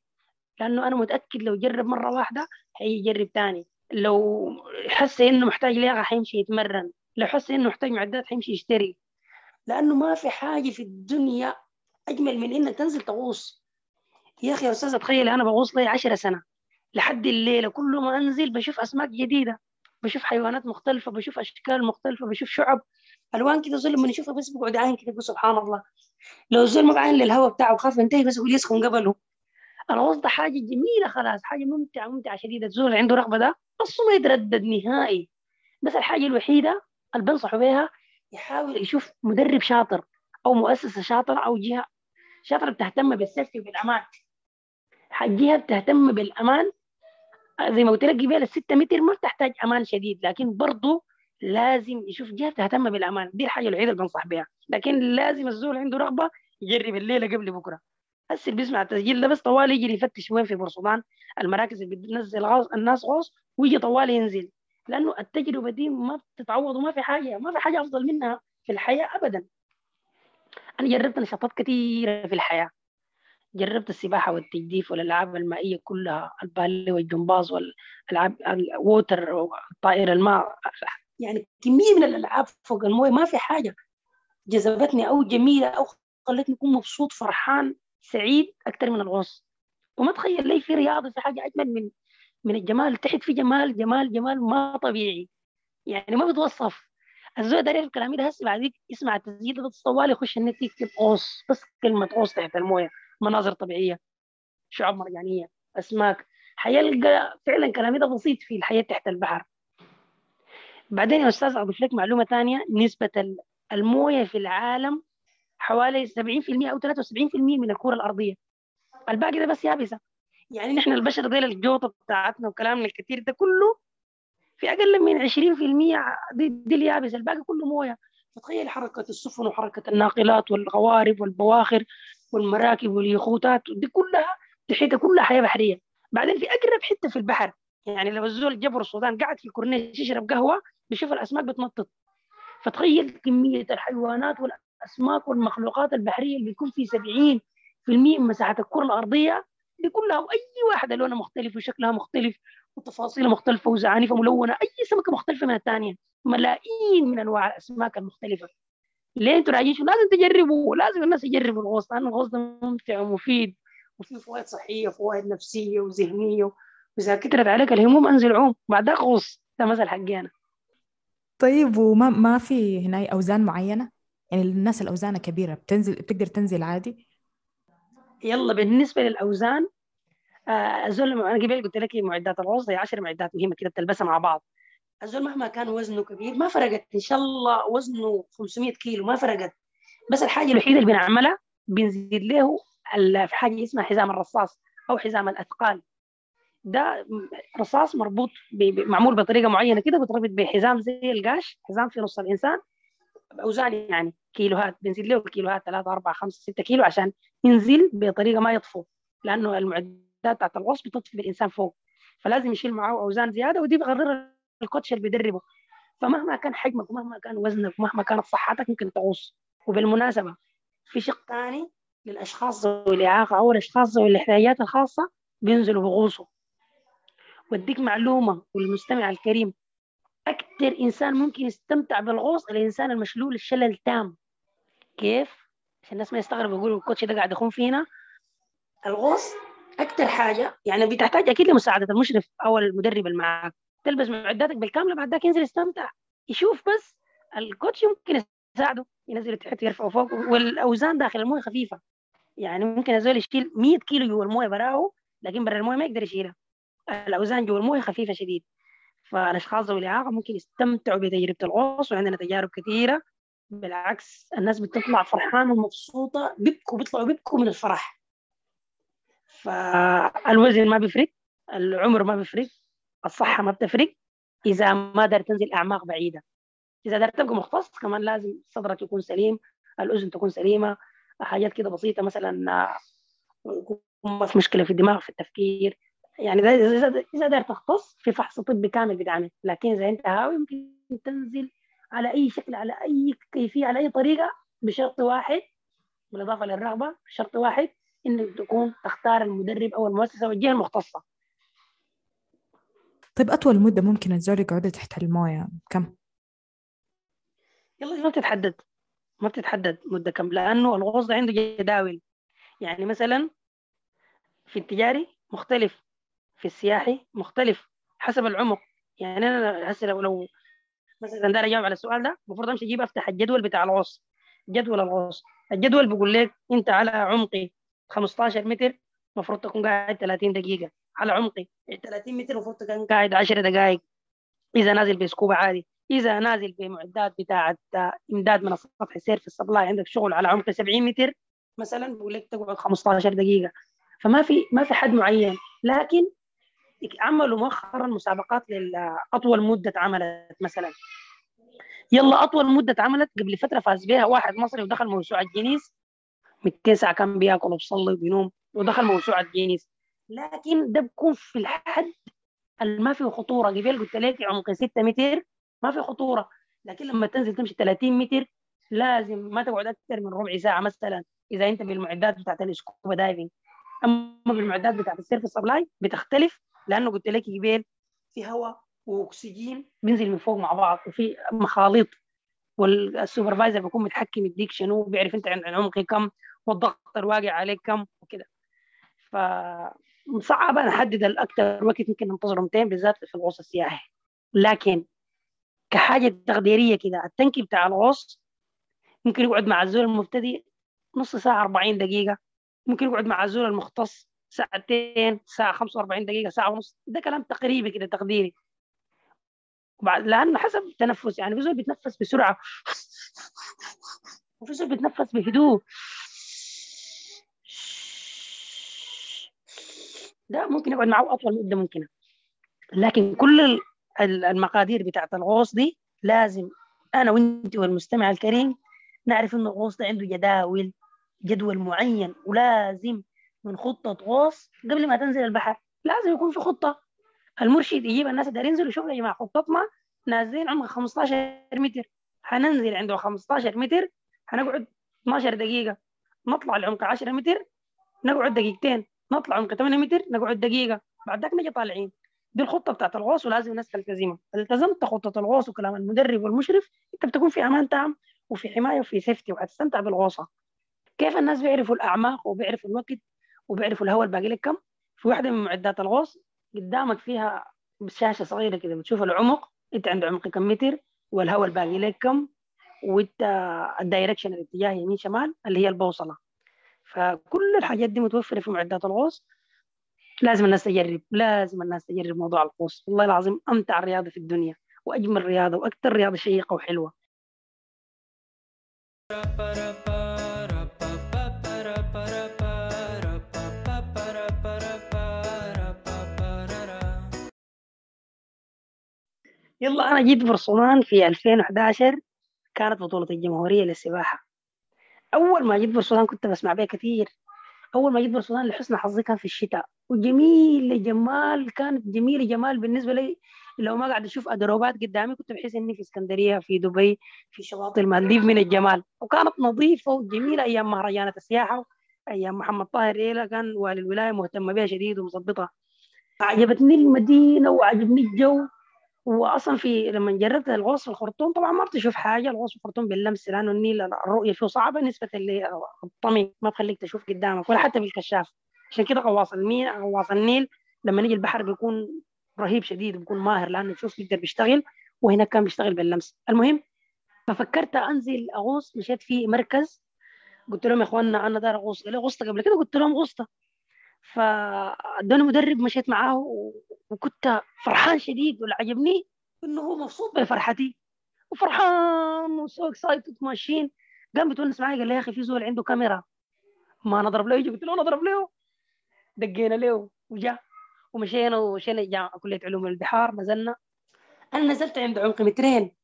لأنه أنا متأكد لو جرب مرة واحدة هيجي يجرب تاني. لو حس إنه محتاج لياقة حيمشي يتمرن. لو حس إنه محتاج معدات حيمشي يشتري. لأنه ما في حاجة في الدنيا أجمل من إنك تنزل تغوص. يا أخي يا أستاذ تخيل أنا بغوص لي 10 سنة. لحد الليلة كل ما أنزل بشوف أسماك جديدة. بشوف حيوانات مختلفة بشوف أشكال مختلفة بشوف شعب. ألوان كده زول لما يشوفها بس بقعد عين كده سبحان الله. لو الزول ما بعين للهواء بتاعه خاف ينتهي بس يقول يسخن قبله. الغوص ده حاجة جميلة خلاص حاجة ممتعة ممتعة شديدة. الزول عنده رغبة ده أصلا ما يتردد نهائي. بس الحاجة الوحيدة اللي بنصحه بها يحاول يشوف مدرب شاطر أو مؤسسة شاطرة أو جهة شاطرة بتهتم بالسيفتي وبالأمان. جهة بتهتم بالأمان زي ما قلت لك قبل الستة متر ما بتحتاج أمان شديد لكن برضه لازم يشوف جهة تهتم بالأمان. دي الحاجة الوحيدة اللي بنصح بها لكن لازم الزول عنده رغبة يجرب الليلة قبل بكرة. هسه اللي بيسمع التسجيل ده بس طوال يجي يفتش وين في بورسودان المراكز اللي بتنزل غاز الناس غوص ويجي طوال ينزل. لأنه التجربة دي ما بتتعوض وما في حاجة ما في حاجة أفضل منها في الحياة ابدا. أنا جربت نشاطات كثيره في الحياة. جربت السباحة والتجديف والألعاب المائية كلها البالي والجمباز والالعاب الووتر طائر الماء يعني كمية من الألعاب فوق الموية ما في حاجة. جذبتني أو جميلة أو خلتني أكون مبسوط فرحان سعيد أكثر من الغوص. وما تخيل لي في رياضة في حاجة أجمل من من الجمال. تحت في جمال جمال جمال ما طبيعي. يعني ما بتوصف. الزول ده الكلام ده هسه بعديك يسمع التسجيل ده طوال يخش النت يكتب غوص. بس كلمة غوص تحت الموية. مناظر طبيعية شعاب مرجانية أسماك. حيلقى فعلا كلامي ده بسيط في الحياة تحت البحر. بعدين يا أستاذ أضيف لك معلومة ثانية. نسبة الموية في العالم حوالي 70% أو 73% من الكرة الأرضية. الباقي ده بس يابسة. يعني نحن البشر ديل الجوطة بتاعتنا وكلامنا الكثير ده كله في أقل من 20% دي, دي اليابسه الباقي كله موية. فتخيل حركة السفن وحركة الناقلات والقوارب والبواخر والمراكب واليخوتات دي كلها تحيتها كلها حياة بحرية. بعدين في أقرب حتة في البحر يعني لو الزول جبر السودان قاعد في الكورنيش يشرب قهوة بيشوف الأسماك بتنطط. فتخيل كمية الحيوانات والأسماك والمخلوقات البحرية اللي بيكون في 70% من مساحة الكرة الأرضية دي كلها واي واحدة لونها مختلف وشكلها مختلف وتفاصيلها مختلفة وزعانفها ملونة أي سمكة مختلفة من الثانية ملايين من أنواع الأسماك المختلفة. ليه أنتوا راجعين لازم تجربوا لازم الناس يجربوا الغوص لأنه الغوص ده ممتع ومفيد وفي فوائد صحية وفوائد نفسية وذهنية وإذا كترت عليك الهموم أنزل عوم بعد ذاك غوص. ده مثل حقي أنا. طيب وما ما في هنا أوزان معينة؟ يعني الناس الأوزان كبيرة بتنزل بتقدر تنزل عادي؟ يلا بالنسبة للأوزان آه الزول أنا قبل قلت لك معدات الغوص هي 10 معدات مهمة كده بتلبسها مع بعض. الزول مهما كان وزنه كبير ما فرقت إن شاء الله وزنه 500 كيلو ما فرقت. بس الحاجة الوحيدة اللي بنعملها بنزيد له في حاجة اسمها حزام الرصاص أو حزام الأثقال. ده رصاص مربوط معمول بطريقة معينة كده بتربط بحزام زي القاش حزام في نص الإنسان. باوزان يعني كيلوهات بنزيد له كيلوهات 3 4 5 6 كيلو عشان ينزل بطريقة ما يطفو لأنه المعدات بتاعت الغوص بتطفي بالانسان فوق. فلازم يشيل معاه أوزان زيادة ودي بغرر الكوتش اللي بيدربه. فمهما كان حجمك ومهما كان وزنك ومهما كانت صحتك ممكن تغوص وبالمناسبة في شق ثاني للأشخاص ذوي الإعاقة أو الأشخاص ذوي الاحتياجات الخاصة بينزلوا بغوصوا وأديك معلومة والمستمع الكريم أكثر إنسان ممكن يستمتع بالغوص الإنسان المشلول الشلل التام. كيف؟ عشان الناس ما يستغربوا يقولوا الكوتش ده قاعد يخون فينا. الغوص أكثر حاجة يعني بتحتاج أكيد لمساعدة المشرف أو المدرب اللي معك تلبس معداتك بالكاملة بعد ذاك ينزل يستمتع. يشوف بس الكوتش ممكن يساعده ينزل تحت يرفعه فوق والأوزان داخل الموية خفيفة. يعني ممكن الزول يشيل 100 كيلو جوا الموية براه لكن برا الموية ما يقدر يشيلها. الأوزان جوا المويه خفيفة شديد. فالاشخاص ذوي الإعاقة ممكن يستمتعوا بتجربة الغوص وعندنا تجارب كثيرة. بالعكس الناس بتطلع فرحانة ومبسوطة بيبكوا بيطلعوا بيبكوا من الفرح. فالوزن ما بيفرق العمر ما بيفرق الصحة ما بتفرق. إذا ما دار تنزل أعماق بعيدة إذا دار تبقى مختص كمان لازم صدرك يكون سليم الأذن تكون سليمة حاجات كده بسيطة مثلا ما في مشكلة في الدماغ في التفكير. يعني اذا اذا دار تختص في فحص طبي كامل بيتعمل لكن إذا أنت هاوي ممكن تنزل على أي شكل على أي كيفية على أي طريقة بشرط واحد بالإضافة للرغبة بشرط واحد إنك تكون تختار المدرب أو المؤسسة أو الجهة المختصة. طيب أطول مدة ممكن الزول يقعدوا تحت الموية؟ كم؟ يلا ما بتتحدد. ما بتتحدد مدة كم لأنه الغوص ده عنده جداول. يعني مثلا في التجاري مختلف. في السياحي مختلف حسب العمق. يعني أنا هسه لو لو مثلا داير أجاوب على السؤال ده المفروض أمشي أجيب أفتح الجدول بتاع الغوص جدول الغوص. الجدول بيقول لك أنت على عمقي 15 متر المفروض تكون قاعد 30 دقيقة. على عمقي 30 متر المفروض تكون قاعد 10 دقائق إذا نازل بسكوبة عادي إذا نازل بمعدات بتاعة إمداد من السطح السير في السبلاي عندك شغل على عمق 70 متر مثلا بقول لك تقعد 15 دقيقة. فما في ما في حد معين. لكن عملوا مؤخرا مسابقات لأطول مدة عملت مثلا. يلا أطول مدة عملت قبل فترة فاز بها واحد مصري ودخل موسوعة جينيس. 200 ساعة كان بيأكل وبصلي وبينوم ودخل موسوعة جينيس. لكن ده بكون في الحد ما فيه خطورة. قبل قلت لك عمق 6 متر ما في خطورة. لكن لما تنزل تمشي 30 متر لازم ما تقعد أكثر من ربع ساعة مثلا. إذا أنت بالمعدات بتاعت ال scuba diving. أما بالمعدات بتاعت ال surface supply بتختلف. لأنه قلت لك قبل في هواء وأكسجين بينزل من فوق مع بعض وفي مخاليط وال supervisor بيكون متحكم يديك شنو بيعرف أنت عن عمق كم والضغط الواقع عليك كم وكده. فصعب نحدد الاكثر وقت ممكن ننتظره 200 بالذات في الغوص السياحي. لكن كحاجة تقديرية كده التنكي بتاع الغوص ممكن يقعد مع الزول المبتدئ نص ساعة 40 دقيقة ممكن يقعد مع الزول المختص ساعتين ساعة 45 دقيقة ساعة ونص. ده كلام تقريبي كده تقديري. وبعد لأنه حسب التنفس. يعني في زول بيتنفس بسرعة. وفي زول بيتنفس بهدوء. ده ممكن يقعد معه أطول مدة ممكنة. لكن كل المقادير بتاعت الغوص دي لازم أنا وأنت والمستمع الكريم نعرف انه الغوص ده عنده جداول جدول معين ولازم من خطة غوص قبل ما تنزل البحر. لازم يكون في خطة. المرشد يجيب الناس اللي ينزلوا يشوفوا يا جماعة خطتنا نازلين عمق 15 متر. حننزل عنده 15 متر حنقعد 12 دقيقة. نطلع لعمق 10 متر نقعد دقيقتين. نطلع عمق 8 متر نقعد دقيقة. بعد ذاك نجي طالعين. دي الخطة بتاعت الغوص ولازم الناس تلتزمها. التزمت خطة الغوص وكلام المدرب والمشرف. انت بتكون في أمان تام وفي حماية وفي safety وحتستمتع بالغوصة. كيف الناس بيعرفوا الأعماق وبيعرفوا الوقت؟ وبيعرفوا الهواء الباقي لك كم؟ في واحدة من معدات الغوص قدامك فيها شاشة صغيرة كده بتشوف العمق انت عند عمق كم متر والهواء الباقي لك كم؟ وانت ال direction الاتجاه يمين شمال اللي هي البوصلة. فكل الحاجات دي متوفرة في معدات الغوص. لازم الناس تجرب لازم الناس تجرب موضوع القوس. والله العظيم أمتع رياضة في الدنيا وأجمل رياضة وأكثر رياضة شيقة وحلوة. يلا أنا جيت برسومان في 2011 كانت بطولة الجمهورية للسباحة. أول ما جيت برسومان كنت بسمع بها كثير. أول ما جيت برشلونه لحسن حظي كان في الشتاء. وجميل جمال كانت جميلة جمال بالنسبة لي. لو ما قاعد أشوف أدروبات قدامي كنت بحس إني في إسكندرية في دبي في شواطئ المالديف من الجمال. وكانت نظيفة وجميلة أيام مهرجانات السياحة. أيام محمد طاهر ريلا كان والي الولاية مهتم بها شديد ومظبطها عجبتني المدينة وعجبني الجو. واصلا في لما جربت الغوص في الخرطوم طبعا ما بتشوف حاجة. الغوص في الخرطوم باللمس لأنه النيل الرؤية فيه صعبة نسبة للطمي ما بخليك تشوف قدامك ولا حتى بالكشاف عشان كده غواص النيل غواص النيل لما نيجي البحر بيكون رهيب شديد بيكون ماهر لأنه يشوف يقدر بيشتغل وهناك كان بيشتغل باللمس المهم ففكرت أنزل أغوص مشيت في مركز. قلت لهم يا اخوانا أنا دار أغوص. غوصت قبل كده؟ قلت لهم غوصت. فادوني مدرب مشيت معاه وكنت فرحان شديد واللي عجبني إنه هو مبسوط بفرحتي وفرحان و so excited ماشيين. قام بتونس معي قال لي يا أخي في زول عنده كاميرا. ما نضرب له. قلت له نضرب له. دقينا له وجا. ومشينا ومشينا جامعة كلية علوم البحار. نزلنا. أنا نزلت عند عمق مترين.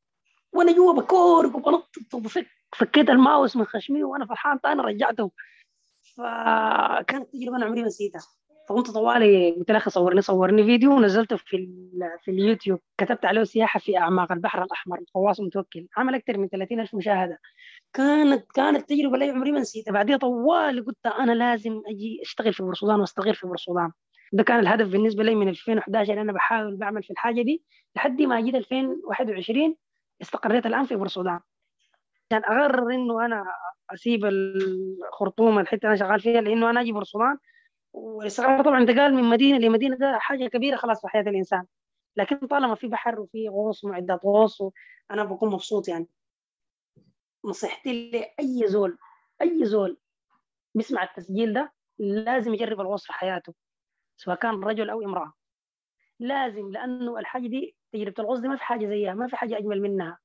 وأنا جوا بكورك وبنطط وبفك. فكيت ال mouth من خشمي وأنا فرحان. تاني رجعته. فكانت تجربة أنا عمري ما نسيتها. فقمت طوالي قلت له صورني صورني فيديو ونزلته في في اليوتيوب. كتبت عليه سياحة في أعماق البحر الأحمر غواص متوكل. عمل أكثر من 30 ألف مشاهدة. كانت كانت تجربة لا عمري ما نسيتها. بعديها طوالي قلت أنا لازم أجي أشتغل في بورسودان وأستغل في بورسودان ده كان الهدف بالنسبة لي من 2011 أنا بحاول بعمل في الحاجة دي لحد ما جيت 2021 استقريت الآن في بورسودان عشان اقرر إنه أنا أسيب الخرطوم الحتة أنا شغال فيها لأنه أنا أجي بورسودان والاستقرار طبعا انتقال من مدينة لمدينة ده حاجة كبيرة خلاص في حياة الإنسان. لكن طالما في بحر وفي غوص ومعدات غوص أنا بكون مبسوط يعني. نصيحتي لأي زول أي زول بيسمع التسجيل ده لازم يجرب الغوص في حياته سواء كان رجل أو امرأة. لازم لأنه الحاجة دي تجربة الغوص دي ما في حاجة زيها ما في حاجة أجمل منها.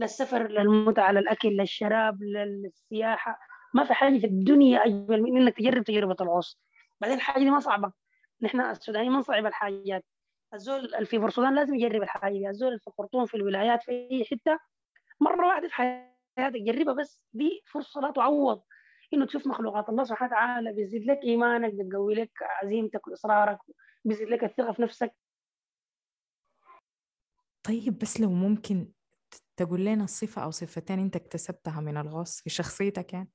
للسفر للمتعة للأكل للشراب للسياحة ما في حاجة في الدنيا أجمل من إنك تجرب تجربة الغوص. بعدين الحاجة دي ما صعبة. نحن السودانيين ما نصعب الحاجات. الزول اللي في بورسودان لازم يجرب الحاجة دي. الزول اللي في الخرطوم في الولايات في أي حتة مرة واحدة في حياتك جربها بس دي فرصة لا تعوض. إنه تشوف مخلوقات الله سبحانه وتعالى بيزيد لك إيمانك بتقوي لك عزيمتك وإصرارك بيزيد لك الثقة في نفسك. طيب بس لو ممكن تقول لنا صفة أو صفتين أنت اكتسبتها من الغوص في شخصيتك يعني؟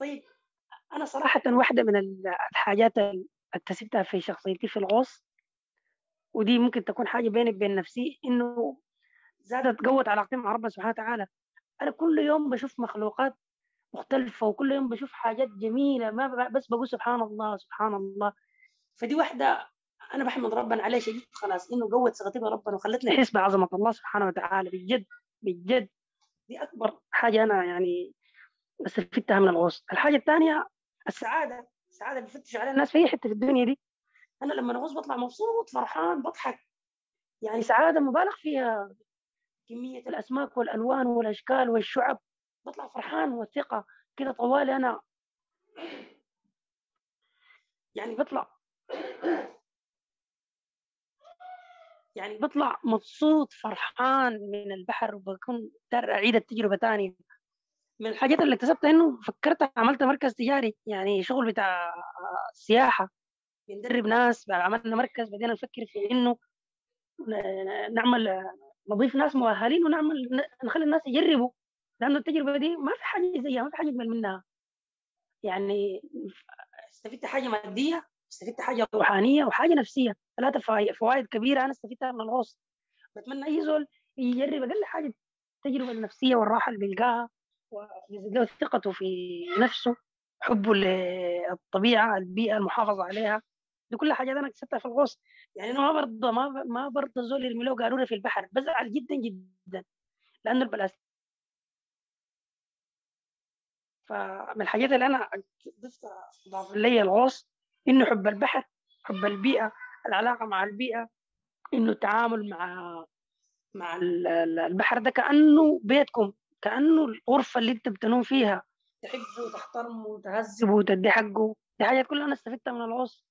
طيب أنا صراحة واحدة من الحاجات اكتسبتها في شخصيتي في الغوص ودي ممكن تكون حاجة بيني وبين نفسي إنه زادت قوت علاقتي مع ربنا سبحانه وتعالى. أنا كل يوم بشوف مخلوقات مختلفة وكل يوم بشوف حاجات جميلة ما بس بقول سبحان الله سبحان الله. فدي واحدة أنا بحمد ربنا عليه شديد خلاص إنه قوت ثقتي بربنا وخلتني أحس بعظمة الله سبحانه وتعالى بجد بجد. دي أكبر حاجة أنا يعني استفدتها من الغوص. الحاجة الثانية السعادة السعادة بفتش عليها الناس في أي حتة في الدنيا دي. أنا لما أغوص بطلع مبسوط فرحان بضحك. يعني سعادة مبالغ فيها. كمية الأسماك والألوان والأشكال والشعب. بطلع فرحان وثقة كده طوالي أنا. يعني بطلع. يعني بطلع مبسوط فرحان من البحر. وبكون دار أعيد التجربة تاني. من الحاجات اللي اكتسبتها إنه فكرت عملت مركز تجاري يعني شغل بتاع سياحة بندرب ناس عملنا مركز بدينا نفكر في إنه نعمل نضيف ناس مؤهلين ونعمل نخلي الناس يجربوا لأنه التجربة دي ما في حاجة زيها ما في حاجة أجمل منها. يعني استفدت حاجة مادية استفدت حاجة روحانية وحاجة نفسية ثلاثة فوائد كبيرة أنا استفدتها من الغوص. بتمنى أي زول يجرب أقل حاجة التجربة النفسية والراحة اللي بيلقاها. ويزيد له ثقته في نفسه حبه للطبيعه البيئة المحافظة عليها. دي كل حاجات أنا اكتسبتها في الغوص. يعني أنا ما برضى ما ما برضى زول يرمي له قارورة في البحر. بزعل جدا جدا. لأنه البلاستيك فمن الحاجات اللي أنا ضاف لي الغوص إنه حب البحر حب البيئة العلاقة مع البيئة إنه التعامل مع مع البحر ده كأنه بيتكم. كأنه الغرفة اللي انت بتنوم فيها. تحبه وتحترمه وتهذبه وتدي حقه. دي حاجات كلها أنا استفدتها من الغوص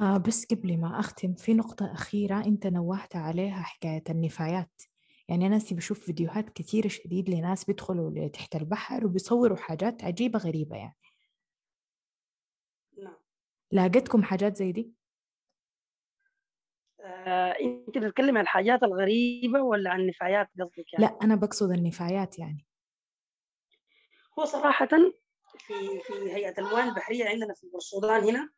آه بس قبل ما أختم في نقطة أخيرة أنت نوهت عليها حكاية النفايات. يعني أنا بشوف فيديوهات كثيرة شديد لناس بيدخلوا تحت البحر وبيصوروا حاجات عجيبة غريبة يعني. نعم. لاقيتكم حاجات زي دي؟ آه، انت بتتكلم عن الحاجات الغريبة ولا عن النفايات قصدك يعني؟ لا أنا بقصد النفايات يعني. هو صراحة في في هيئة الموارد البحرية عندنا في السودان هنا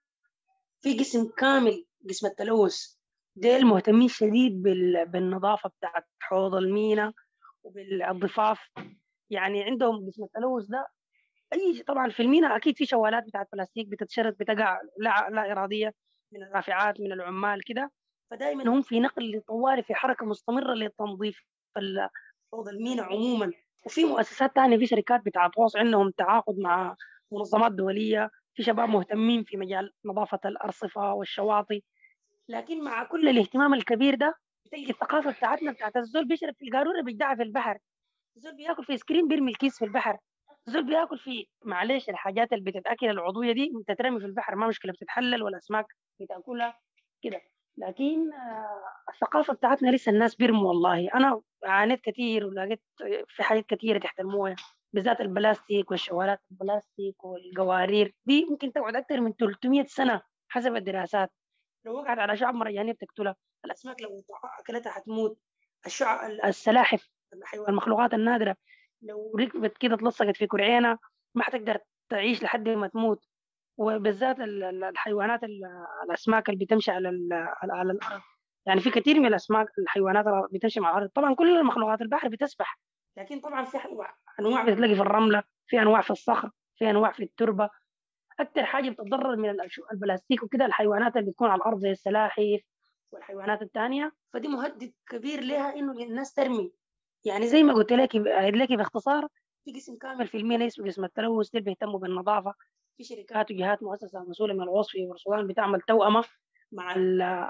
في قسم كامل قسم التلوث. ديل مهتمين شديد بالنظافة بتاعت حوض المينا وبالضفاف يعني عندهم قسم التلوث ده أي طبعا في المينا أكيد في شوالات بتاعت بلاستيك بتتشرد بتقع لا, لا إرادية من الرافعات من العمال كده. فدائما هم في نقل طوالي في حركة مستمرة لتنظيف حوض الميناء عموما؟ وفي مؤسسات ثانية في شركات بتاعت غوص عندهم تعاقد مع منظمات دولية في شباب مهتمين في مجال نظافة الأرصفة والشواطئ. لكن مع كل الاهتمام الكبير ده بتلقي الثقافة بتاعتنا بتاعت الزول بيشرب في القارورة بيدعها في البحر. الزول بياكل في سكرين بيرمي الكيس في البحر. الزول بياكل في معلش الحاجات اللي بتتأكل العضوية دي بتترمي في البحر. ما مشكلة بتتحلل والأسماك بتأكلها كده. لكن آه، الثقافة بتاعتنا لسه الناس بيرموا والله. أنا عانيت كثير ولقيت في حاجات كثيره تحت المويه بالذات البلاستيك والشوارات البلاستيك والقوارير. دي ممكن تقعد أكثر من 300 سنة حسب الدراسات. لو وقعت على شعب مرجانيه بتقتلها. الأسماك لو أكلتها حتموت الشعب السلاحف المخلوقات النادرة. لو ركبت كده اتلصقت في كرعينها ما حتقدر تعيش لحد ما تموت. وبالذات الحيوانات الأسماك اللي بتمشي على على الأرض يعني في كثير من الأسماك الحيوانات اللي بتمشي مع الأرض. طبعا كل المخلوقات البحر بتسبح لكن طبعا في أنواع بتلاقي في الرملة في أنواع في الصخر في أنواع في التربة. أكثر حاجة بتتضرر من البلاستيك وكده الحيوانات اللي بتكون على الأرض زي السلاحف والحيوانات الثانية فدي مهدد كبير لها إنه الناس ترمي. يعني زي ما قلت لك لك باختصار في قسم كامل في المينا اسمه قسم التلوث اللي بيهتموا بالنظافة. في شركات وجهات مؤسسة مسؤوله من الوصف برسلان بتعمل توأمة مع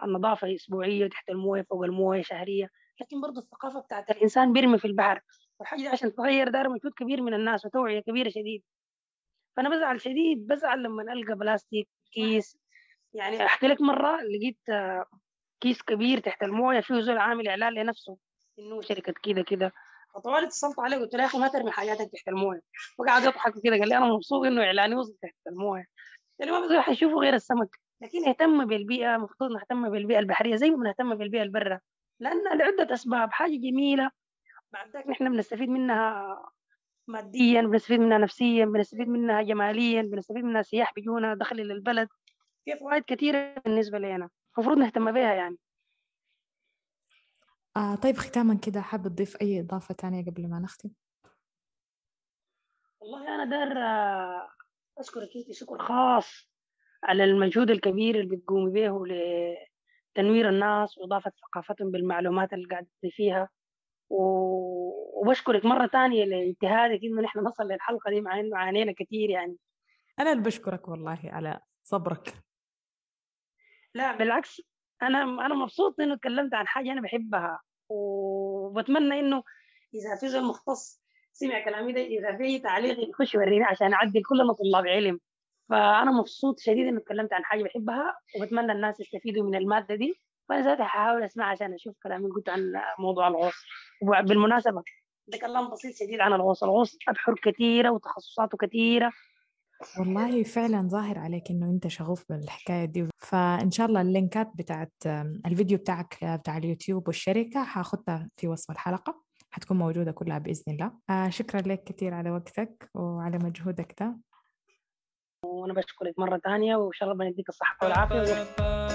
النظافة أسبوعية تحت الموية فوق الموية شهرية. لكن برضه الثقافة بتاعت الإنسان بيرمي في البحر. والحاجة دي عشان تتغير دار مجهود كبير من الناس وتوعية كبيرة شديد. فأنا بزعل شديد بزعل لما القى بلاستيك كيس. يعني أحكي لك مرة لقيت كيس كبير تحت الموية فيه زول عامل إعلان لنفسه إنه شركة كده كده. فطوال اتصلت عليه قلت له يا أخي ما ترمي حاجاتك تحت الموية. وقعد يضحك كده قال لي أنا مبسوط إنه إعلاني وصل تحت الموية. يعني ما بزول حيشوفوا غير السمك. لكن اهتم بالبيئة المفروض نهتم بالبيئة البحرية زي ما بنهتم بالبيئة البرة. لأن لعدة أسباب حاجة جميلة بعد ذلك نحن بنستفيد منها ماديا بنستفيد منها نفسيا بنستفيد منها جماليا بنستفيد منها سياح بيجونا دخل للبلد في فوائد كثيرة بالنسبة لنا المفروض نهتم بها يعني. آه طيب ختاما كده حابة تضيف أي إضافة تانية قبل ما نختم؟ والله أنا دار آه، أشكرك أنت شكر خاص على المجهود الكبير اللي بتقومي به لتنوير الناس وإضافة ثقافتهم بالمعلومات اللي قاعد فيها وبشكرك مرة ثانية لاجتهادك إنه نحن نصل للحلقة دي مع إنه عانينا كثير يعني. أنا اللي بشكرك والله على صبرك. لا بالعكس أنا أنا مبسوط إنه تكلمت عن حاجة أنا بحبها. وبتمنى إنه إذا في زول مختص سمع كلامي ده إذا في تعليق يخش يوريني عشان أعدل كلنا طلاب علم. فأنا مبسوط شديد إنه تكلمت عن حاجة بحبها وبتمنى الناس يستفيدوا من المادة دي. فأنا ذاتي حاحاول اسمع عشان أشوف كلامي قلت عن موضوع الغوص وبالمناسبة ده كلام بسيط شديد عن الغوص الغوص أبحر كثيره وتخصصاته كثيره والله فعلا ظاهر عليك إنه أنت شغوف بالحكاية دي. فإن شاء الله اللينكات بتاعت الفيديو بتاعك بتاع اليوتيوب والشركة حاخدها في وصف الحلقة حتكون موجودة كلها بإذن الله. آه شكرا لك كثير على وقتك وعلى مجهودك ده. وأنا بشكرك مرة ثانية وإن شاء الله بنديك الصحة والعافية.